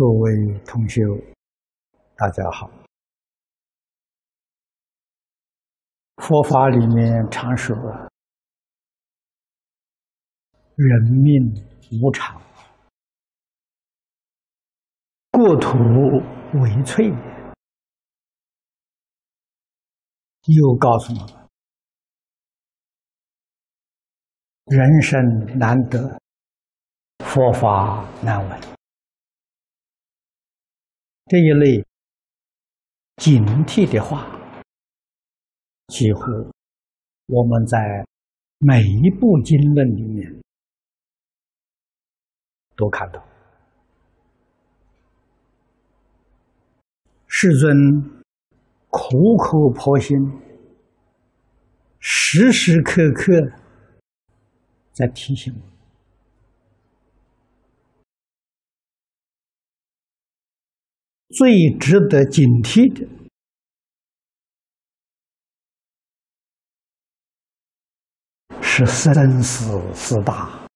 各位同学，大家好。佛法里面常说，人命无常，国土为脆。又告诉我们，人生难得，佛法难闻。这一类警惕的话，几乎我们在每一部经论里面都看到。世尊苦口婆心、时时刻刻在提醒我。最值得警惕的是生死四大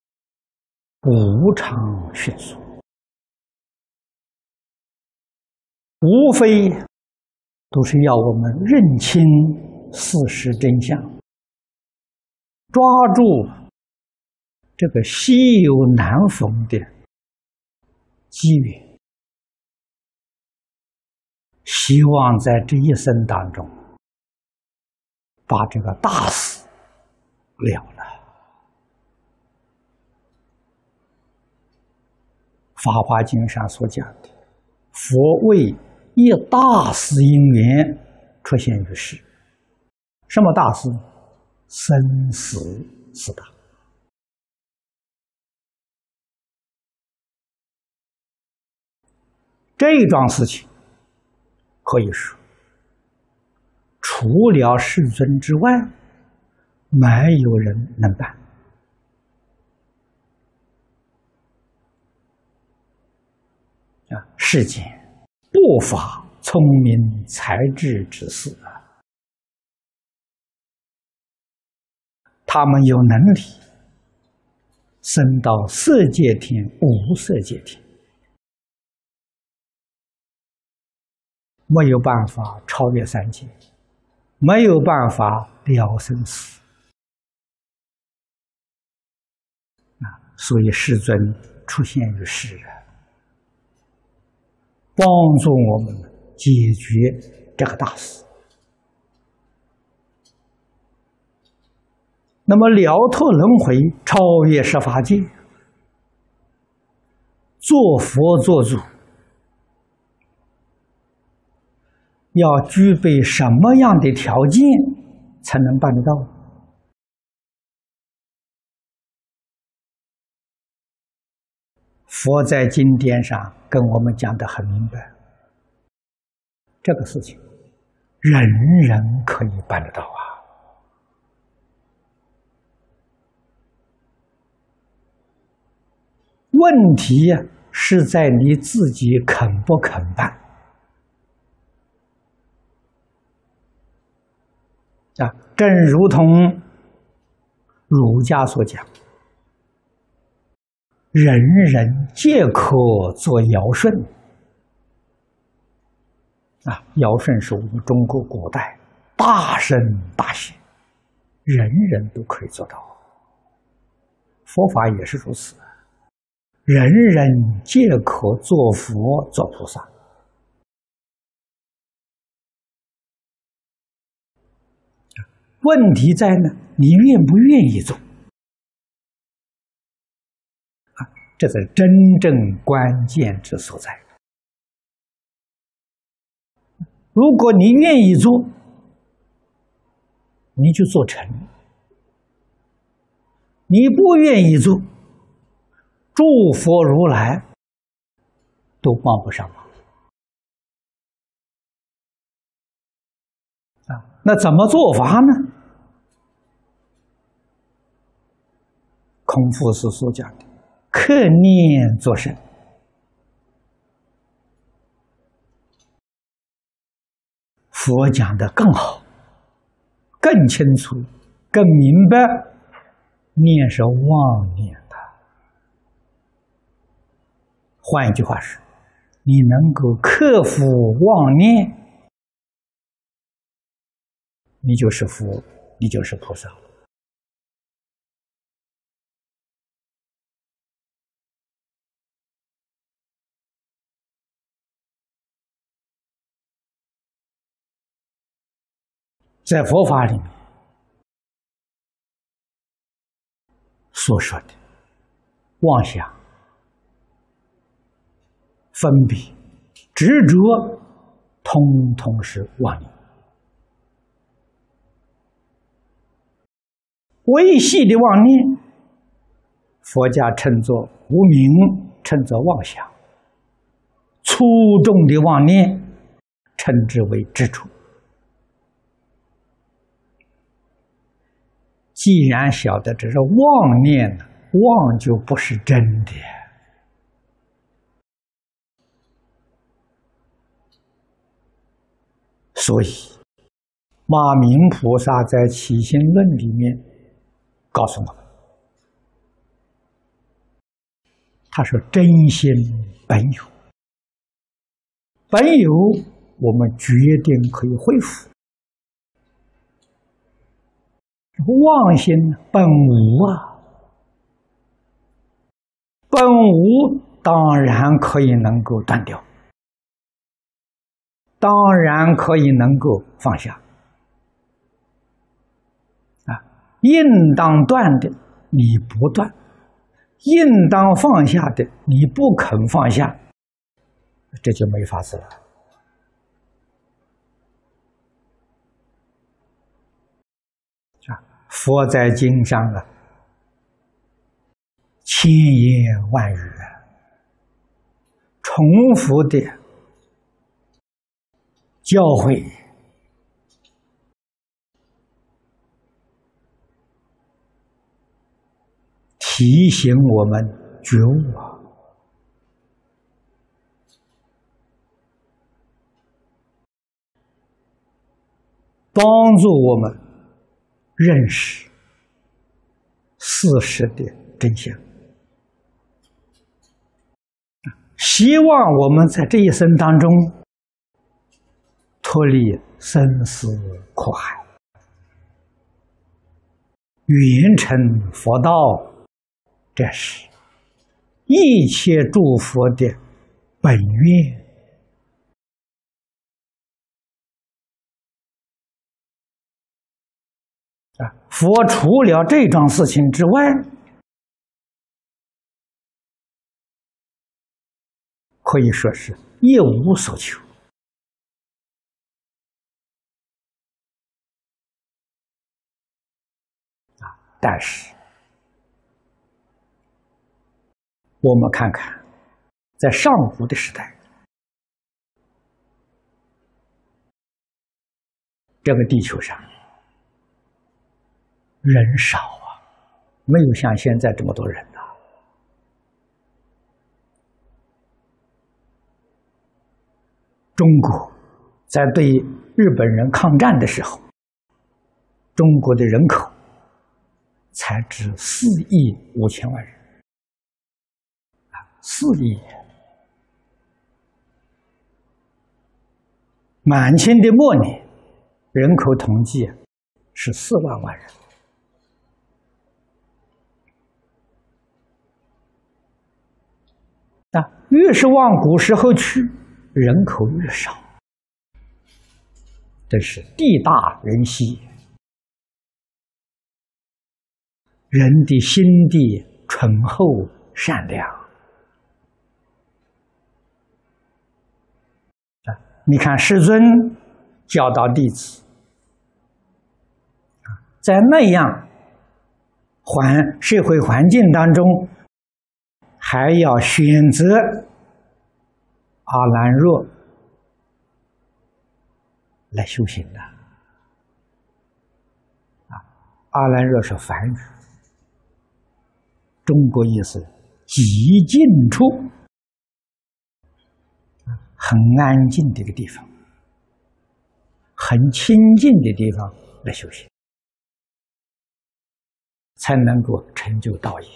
无常迅速，无非都是要我们认清事实真相，抓住这个稀有难逢的机缘。希望在这一生当中，把这个大事了了。《法华经》上所讲的，佛为一大事因缘出现于世，什么大事？生死四大。这一桩事情。可以说，除了世尊之外，没有人能办。啊，世间不乏聪明才智之士啊，他们有能力升到色界天、无色界天。没有办法超越三界，没有办法了生死啊！所以世尊出现于世人，帮助我们解决这个大事。那么了脱轮回，超越十法界，做佛做主。要具备什么样的条件才能办得到？佛在经典上跟我们讲的很明白，这个事情人人可以办得到啊。问题是在你自己肯不肯办。啊，正如同儒家所讲，人人皆可做尧舜。啊，尧舜是我们中国古代大圣大贤，人人都可以做到。佛法也是如此，人人皆可做佛、做菩萨。问题在呢，你愿不愿意做？啊，这是真正关键之所在。如果你愿意做，你就做成；你不愿意做，诸佛如来都帮不上忙。那怎么做法呢？孔夫子所讲的“克念作圣”，佛讲的更好、更清楚、更明白。念是妄念的，换一句话说，你能够克服妄念，你就是佛，你就是菩萨。在佛法里面所说的妄想、分别、执着，通通是妄念；微细的妄念，佛家称作无明，称作妄想；粗重的妄念，称之为执着。既然晓得这是妄念妄就不是真的。所以，马明菩萨在《起心论》里面告诉我。们，他说：“真心本有，本有，我们决定可以恢复。”妄心本无啊，本无当然可以能够断掉，当然可以能够放下啊！应当断的你不断，应当放下的你不肯放下，这就没法子了。佛在经上啊，千言万语，重复的教诲，提醒我们觉悟啊，帮助我们。认识事实的真相，希望我们在这一生当中脱离生死苦海，圆成佛道，这是一切诸佛的本愿。啊！佛除了这桩事情之外，可以说是一无所求。啊！但是我们看看，在上古的时代，这个地球上。人少啊，没有像现在这么多人呐。中国在对日本人抗战的时候，中国的人口才值四亿五千万人四亿。满清的末年，人口统计是四万万人。啊，越是往古时候去，人口越少，这是地大人稀，人的心地淳厚善良。你看师尊教导弟子，在那样环社会环境当中。还要选择阿兰若来修行的啊！阿兰若是梵语，中国意思极尽处，很安静的一个地方，很清净的地方来修行，才能够成就道义。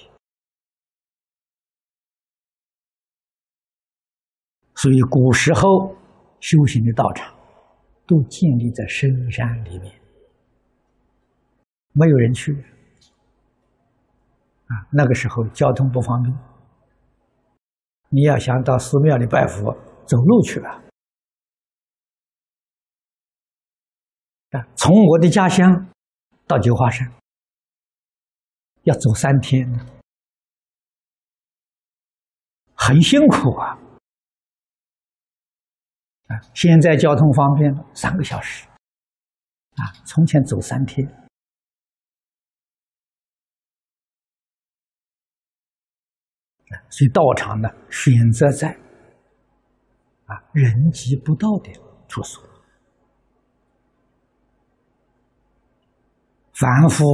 所以古时候修行的道场都建立在深山里面，没有人去。啊，那个时候交通不方便，你要想到寺庙里拜佛，走路去了。啊，从我的家乡到九华山要走三天，很辛苦啊。啊，现在交通方便，三个小时。啊，从前走三天。所以道场呢，选择在啊人及不到的处所，凡夫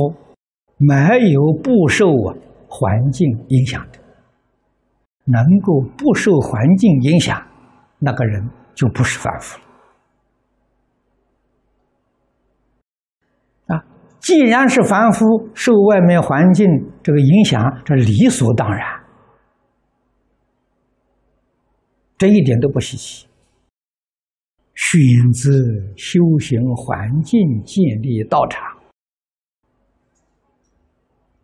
没有不受啊环境影响的，能够不受环境影响，那个人就不是凡夫了。啊，既然是凡夫，受外面环境这个影响，这理所当然。这一点都不稀奇。选择修行环境、建立道场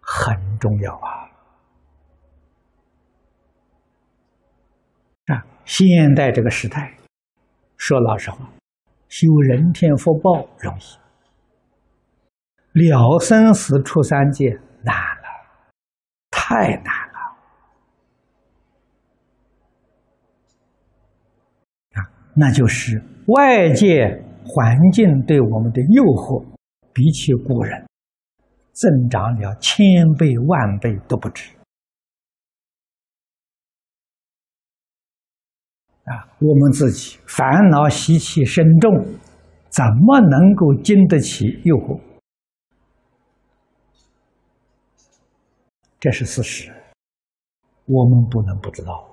很重要啊！啊，现代这个时代，说老实话，修人天福报容易，了生死出三界难了，太难。那就是外界环境对我们的诱惑，比起古人增长了千倍万倍都不止。啊，我们自己烦恼习气深重，怎么能够经得起诱惑？这是事实，我们不能不知道。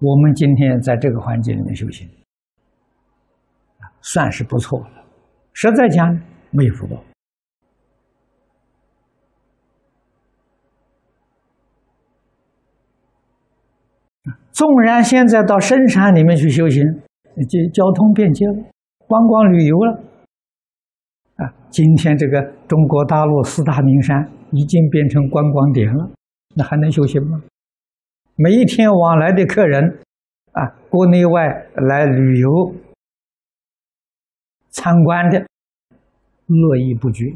我们今天在这个环境里面修行，算是不错了。实在讲，没有福报。纵然现在到深山里面去修行，这交通便捷了，观光旅游了。啊，今天这个中国大陆四大名山已经变成观光点了，那还能修行吗？每一天往来的客人，啊，国内外来旅游、参观的络绎不绝，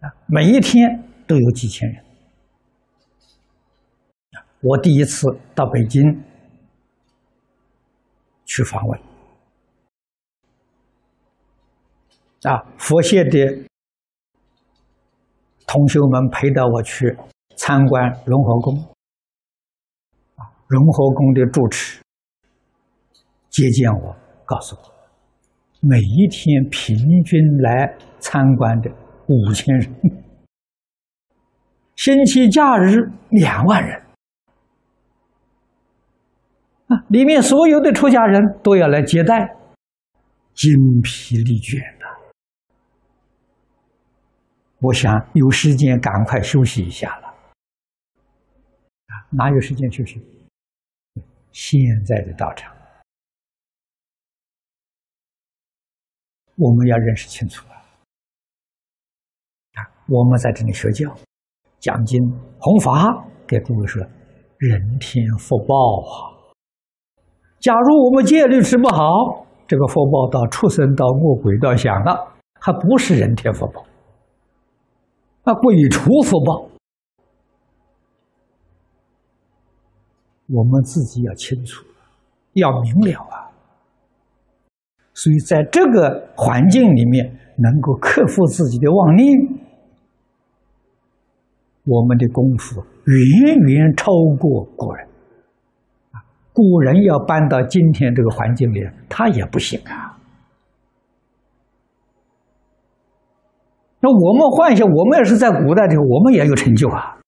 啊，每一天都有几千人。我第一次到北京去访问，啊，佛系的同学们陪着我去参观龙华宫。融合宫的住持接见我，告诉我，每一天平均来参观的五千人，星期假日两万人，啊，里面所有的出家人都要来接待，精疲力倦的。我想有时间赶快休息一下了，啊，哪有时间休息？现在的道场，我们要认识清楚了。啊，我们在这里学教、讲经、弘法，给诸位说，人天福报啊。假如我们戒律持不好，这个福报到畜生道、恶鬼道享了，还不是人天福报，那鬼畜福报。我们自己要清楚，要明了啊！所以在这个环境里面，能够克服自己的妄念，我们的功夫远远超过古人。古人要搬到今天这个环境里，他也不行啊。那我们换一下，我们要是在古代的时候，我们也有成就啊。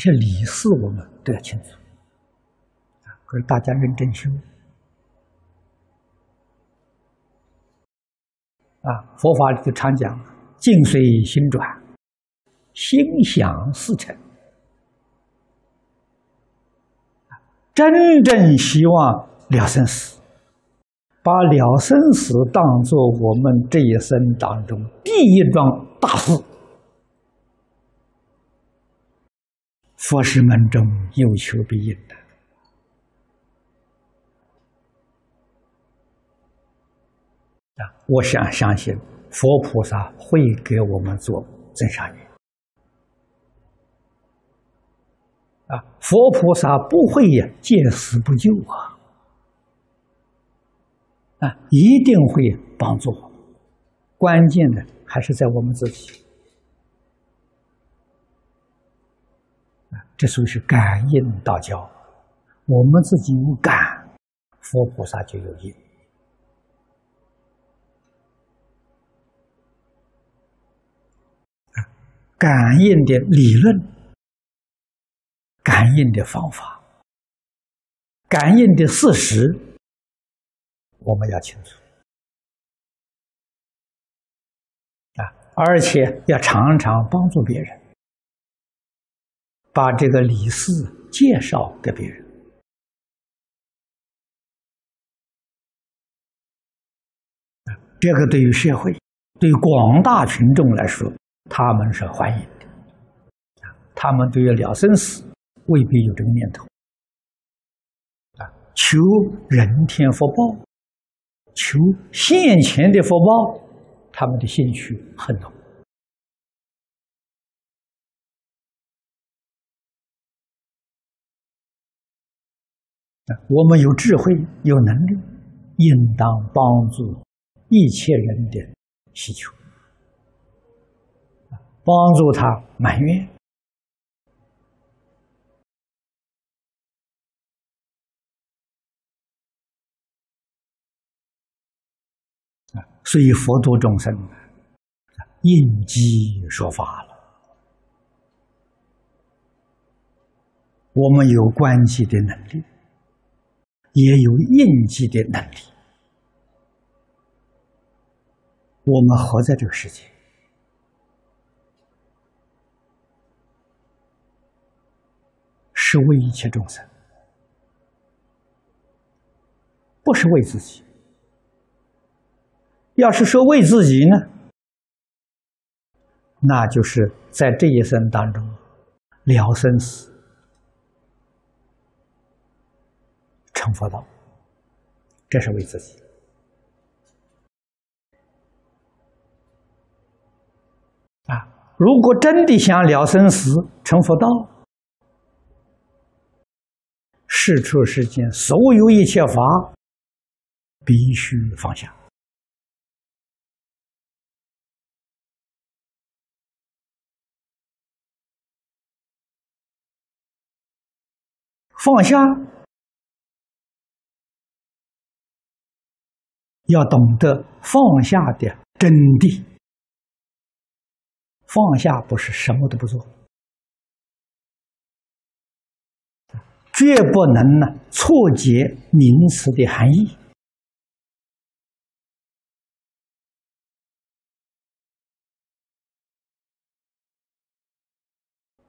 这些理事我们都要清楚啊！可是大家认真修啊！佛法里就常讲“境随心转”，心想事成，真正希望了生死，把了生死当做我们这一生当中第一桩大事。佛事门中有求必应的啊！我想相信佛菩萨会给我们做真善人啊！佛菩萨不会见死不救啊！啊，一定会帮助我们。关键的还是在我们自己。这属于是感应道教，我们自己有感，佛菩萨就有应。感应的理论、感应的方法、感应的事实，我们要清楚啊，而且要常常帮助别人。把这个李四介绍给别人，这个对于社会、对广大群众来说，他们是欢迎的。他们对于了生死未必有这个念头，啊，求人天福报，求现前的福报，他们的兴趣很浓。我们有智慧、有能力，应当帮助一切人的需求，帮助他满愿。所以佛度众生，应机说法了。我们有关系的能力。也有应急的能力。我们活在这个世界，是为一切众生，不是为自己。要是说为自己呢，那就是在这一生当中了生死。成佛道，这是为自己啊！如果真的想了生死、成佛道，事出世间所有一切法，必须放下。放下。要懂得放下的真谛，放下不是什么都不做，绝不能呢错解名词的含义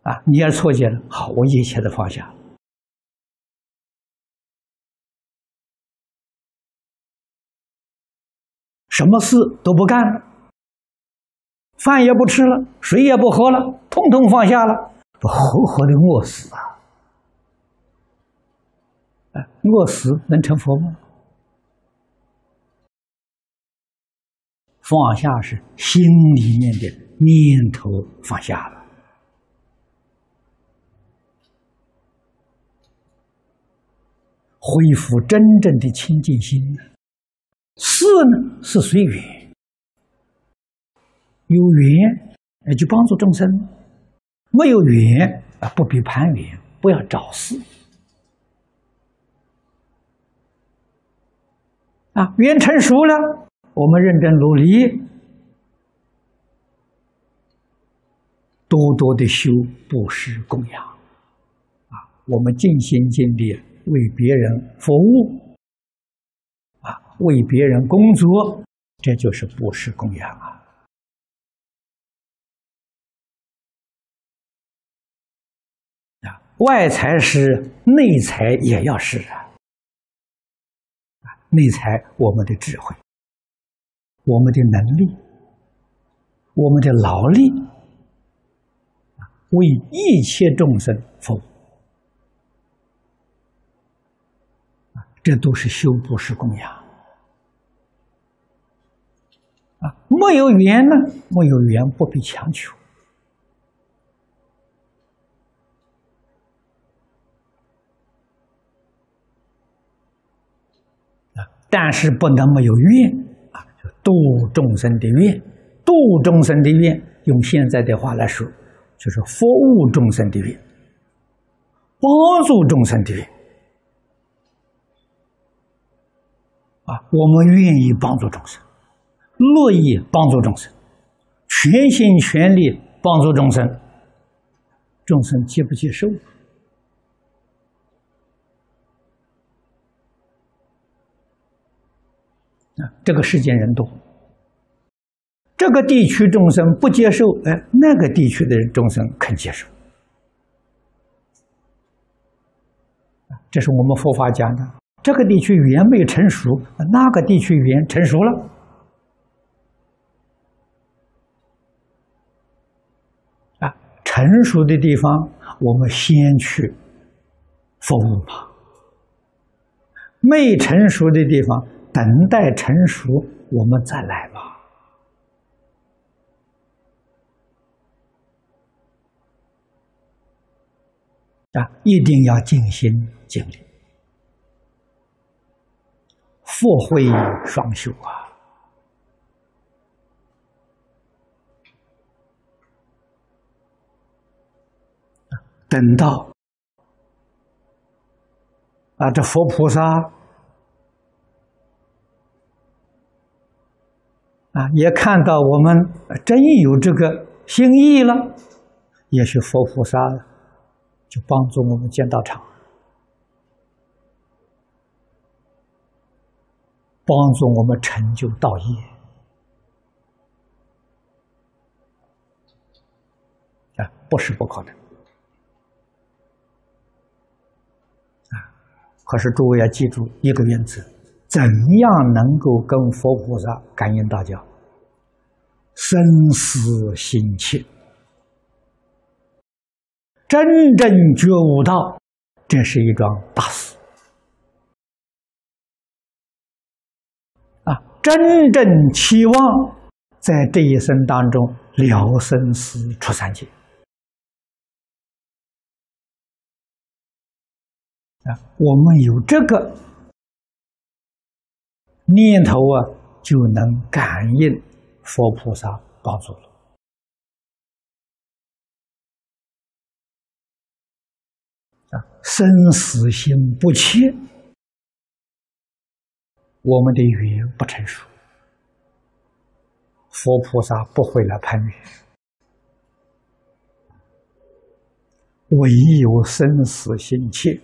啊！你要错解了，好，我一切都放下。什么事都不干，饭也不吃了，水也不喝了，通通放下了，活活的饿死啊！饿死能成佛吗？放下是心里面的念头放下了，恢复真正的清净心。事呢是随缘，有缘那就帮助众生；没有缘啊，不必攀缘，不要找事。啊，缘成熟了，我们认真努力，多多的修布施供养，啊，我们尽心尽力为别人服务。为别人工作，这就是布施供养啊。外财是，内财也要是啊。内财我们的智慧，我们的能力，我们的劳力，为一切众生服务，这都是修布施供养。啊，没有缘呢，没有缘不必强求。啊但是不能没有愿啊，度众生的愿，度众生的愿，用现在的话来说，就是服务众生的愿，帮助众生的愿啊，我们愿意帮助众生，乐意帮助众生，全心全力帮助众生，众生接不接受？啊这个世间人多，这个地区众生不接受，哎，那个地区的众生肯接受。这是我们佛法讲的。这个地区语言没成熟，那个地区语言成熟了。成熟的地方，我们先去服务吧。没成熟的地方。等待成熟，我们再来吧。啊，一定要尽心尽力，福慧双修啊！等到啊，这佛菩萨。啊，也看到我们真有这个心意了，也许佛菩萨就帮助我们建道场，帮助我们成就道业。啊，不是不可能。啊，可是诸位要记住一个原则：怎样能够跟佛菩萨感应大家？生死心切，真正觉悟到，这是一桩大事啊！真正期望在这一生当中了生死出三界啊！我们有这个念头啊，就能感应。佛菩萨帮助了啊！生死心不切，我们的语言不成熟，佛菩萨不会来攀缘。唯有生死心切，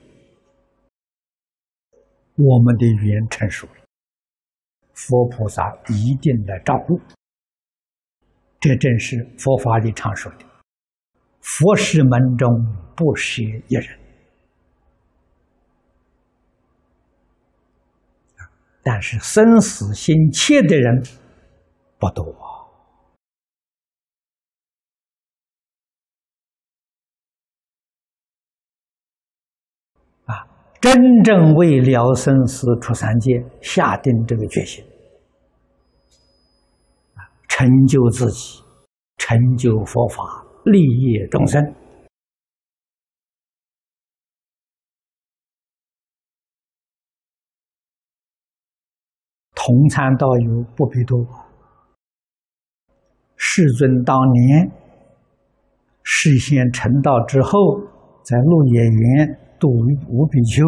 我们的语言成熟了，佛菩萨一定来照顾。这正是佛法里常说的“佛是门中不舍一人”，但是生死心切的人不多啊。真正为了生死出三界下定这个决心。成就自己，成就佛法，利益众生。同参道友不必多。世尊当年事先成道之后，在鹿野园度五比丘，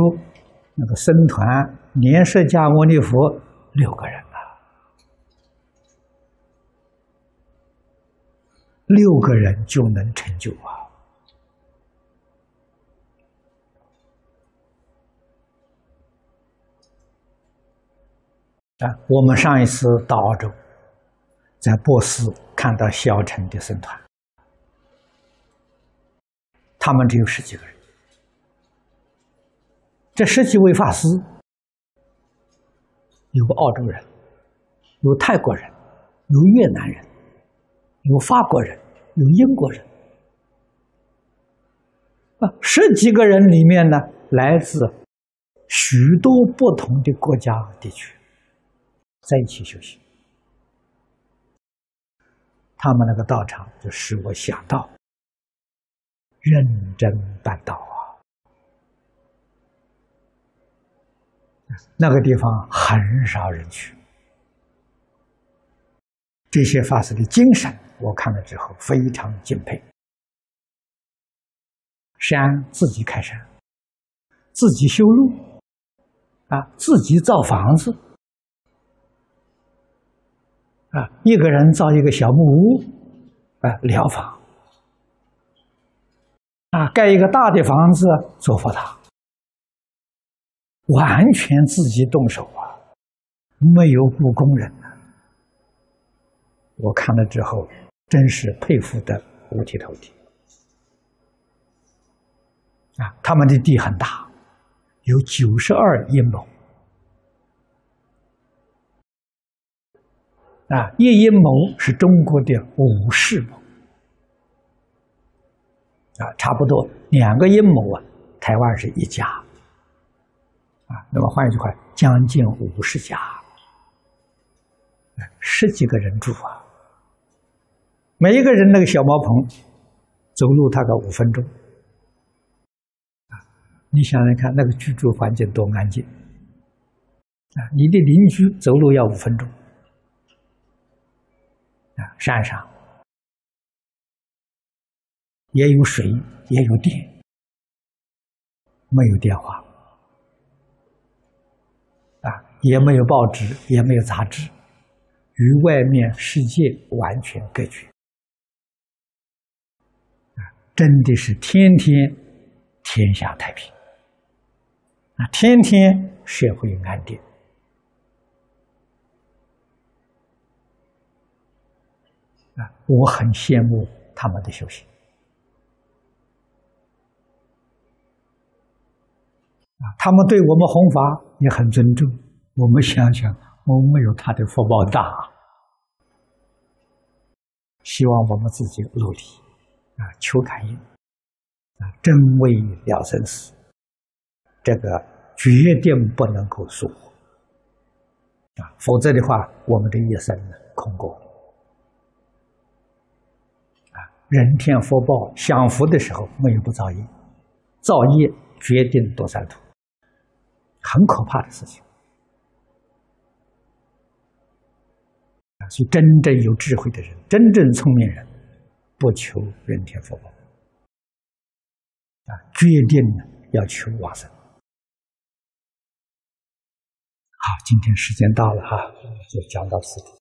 那个僧团连释迦牟尼佛六个人啊。六个人就能成就啊！啊，我们上一次到澳洲，在波斯看到小城的僧团，他们只有十几个人，这十几位法师，有个澳洲人，有泰国人，有越南人，有法国人，有英国人，啊，十几个人里面呢，来自许多不同的国家地区，在一起修行。他们那个道场，就使我想到认真办道啊。那个地方很少人去，这些法师的精神，我看了之后非常敬佩。山自己开山，自己修路，啊，自己造房子，啊，一个人造一个小木屋，啊，疗房，啊，盖一个大的房子做佛堂。完全自己动手啊，没有雇工人啊！我看了之后，真是佩服的五体投地啊！他们的地很大，有九十二阴亩啊，一阴亩是中国的五世亩啊，差不多两个阴亩啊，台湾是一家。啊，那么换一句话，将近五十家，十几个人住啊。每一个人那个小茅棚，走路大概五分钟。啊，你想想看，那个居住环境多安静。啊，你的邻居走路要五分钟。啊，山上也有水，也有电，没有电话。也没有报纸，也没有杂志，与外面世界完全隔绝。啊，真的是天天天下太平，啊，天天社会安定。啊，我很羡慕他们的修行。啊，他们对我们弘法也很尊重。我们想想，我们没有他的福报大。希望我们自己努力啊，求感应啊，真为了生死，这个决定不能够疏忽啊，否则的话，我们的一生空过啊。人天福报享福的时候，没有不造业，造业决定堕三途，很可怕的事情。所以，真正有智慧的人，真正聪明人，不求人天福报，啊，决定要求往生。好，今天时间到了哈，就讲到此地。